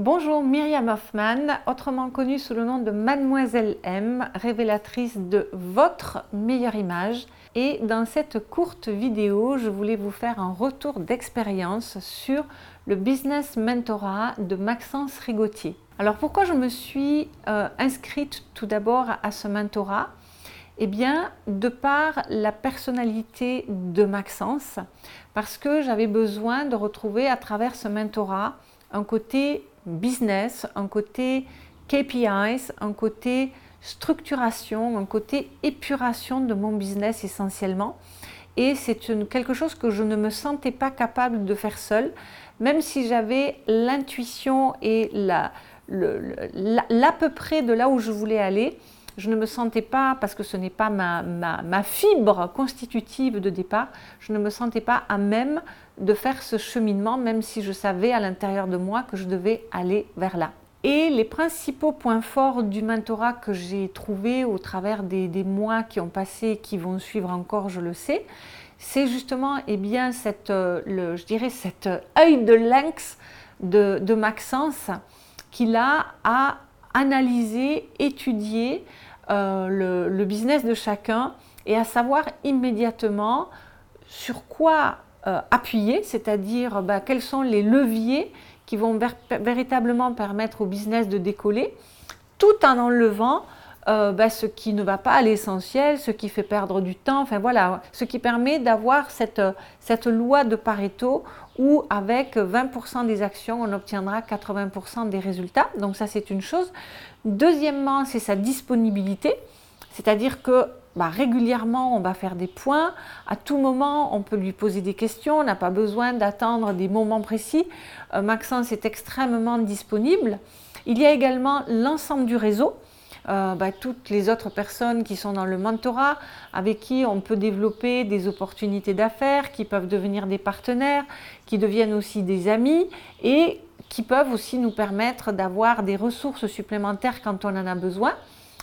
Bonjour Myriam Hoffman, autrement connue sous le nom de Mademoiselle M, révélatrice de votre meilleure image. Et dans cette courte vidéo, je voulais vous faire un retour d'expérience sur le business mentorat de Maxence Rigotier. Alors pourquoi je me suis euh, inscrite tout d'abord à ce mentorat? Eh bien, de par la personnalité de Maxence, parce que j'avais besoin de retrouver à travers ce mentorat un côté business, un côté KPIs, un côté structuration, un côté épuration de mon business essentiellement. Et c'est quelque chose que je ne me sentais pas capable de faire seule, même si j'avais l'intuition et l'à peu près de là où je voulais aller je ne me sentais pas, parce que ce n'est pas ma, fibre constitutive de départ, je ne me sentais pas à même de faire ce cheminement, même si je savais à l'intérieur de moi que je devais aller vers là. Et les principaux points forts du mentorat que j'ai trouvé au travers des, mois qui ont passé, qui vont suivre encore, je le sais, c'est justement, eh bien, euh, le, je dirais, cet œil de lynx de, de Maxence qu'il a à analyser, étudier euh, le, business de chacun et à savoir immédiatement sur quoi euh, appuyer, c'est-à-dire bah, quels sont les leviers qui vont véritablement permettre au business de décoller, tout en enlevant euh, bah, ce qui ne va pas à l'essentiel, ce qui fait perdre du temps, enfin voilà, ce qui permet d'avoir cette, cette loi de Pareto où avec 20% des actions, on obtiendra 80% des résultats. Donc ça, c'est une chose. Deuxièmement, c'est sa disponibilité, c'est-à-dire que bah, régulièrement, on va faire des points. À tout moment, on peut lui poser des questions. On n'a pas besoin d'attendre des moments précis. Euh, Maxence est extrêmement disponible. Il y a également l'ensemble du réseau. Euh, bah, toutes les autres personnes qui sont dans le mentorat, avec qui on peut développer des opportunités d'affaires, qui peuvent devenir des partenaires, qui deviennent aussi des amis et qui peuvent aussi nous permettre d'avoir des ressources supplémentaires quand on en a besoin.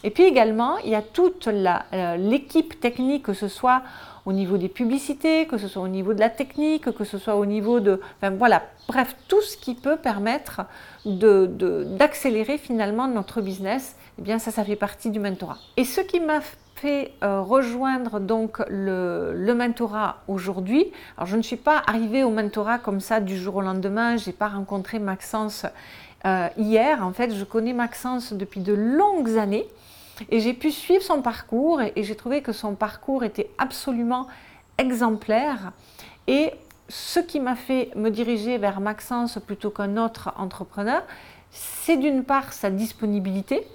Et puis également, il y a toute euh, l'équipe technique, que ce soit au niveau des publicités, que ce soit au niveau de la technique, que ce soit au niveau de... Enfin, voilà, bref, tout ce qui peut permettre d'accélérer finalement notre business, eh bien ça, ça fait partie du mentorat. Et ce qui m'a fait euh, rejoindre donc le, mentorat aujourd'hui, alors je ne suis pas arrivée au mentorat comme ça du jour au lendemain, je n'ai pas rencontré Maxence euh, hier, en fait je connais Maxence depuis de longues années, et j'ai pu suivre son parcours et, j'ai trouvé que son parcours était absolument exemplaire. Et ce qui m'a fait me diriger vers Maxence plutôt qu'un autre entrepreneur, c'est d'une part sa disponibilité,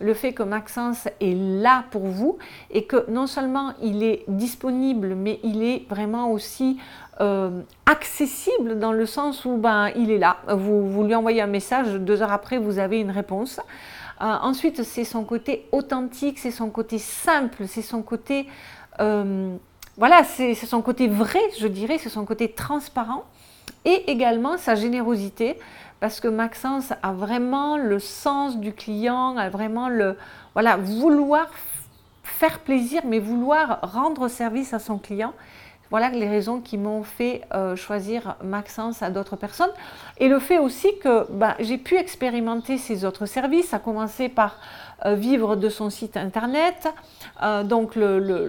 le fait que Maxence est là pour vous et que non seulement il est disponible, mais il est vraiment aussi euh, accessible dans le sens où ben, il est là. Vous, vous lui envoyez un message, deux heures après, vous avez une réponse. Euh, ensuite, c'est son côté authentique, c'est son côté simple, c'est son côté... Euh, voilà, c'est son côté vrai, je dirais, c'est son côté transparent. Et également sa générosité parce que Maxence a vraiment le sens du client, a vraiment le voilà, vouloir faire plaisir mais vouloir rendre service à son client voilà les raisons qui m'ont fait euh, choisir Maxence à d'autres personnes. Et le fait aussi que bah, j'ai pu expérimenter ces autres services, à commencer par euh, vivre de son site internet, euh, donc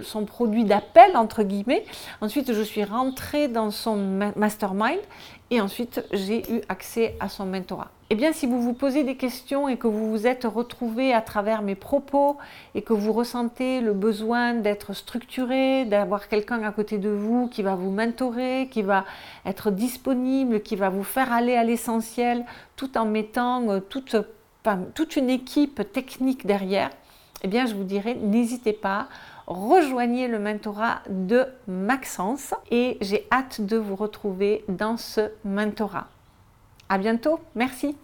son produit d'appel, entre guillemets. Ensuite, je suis rentrée dans son mastermind et ensuite, j'ai eu accès à son mentorat. Eh bien, si vous vous posez des questions et que vous vous êtes retrouvé à travers mes propos et que vous ressentez le besoin d'être structuré, d'avoir quelqu'un à côté de vous qui va vous mentorer, qui va être disponible, qui va vous faire aller à l'essentiel, tout en mettant euh, toute, toute une équipe technique derrière, eh bien, je vous dirais, n'hésitez pas, rejoignez le mentorat de Maxence et j'ai hâte de vous retrouver dans ce mentorat. À bientôt, merci.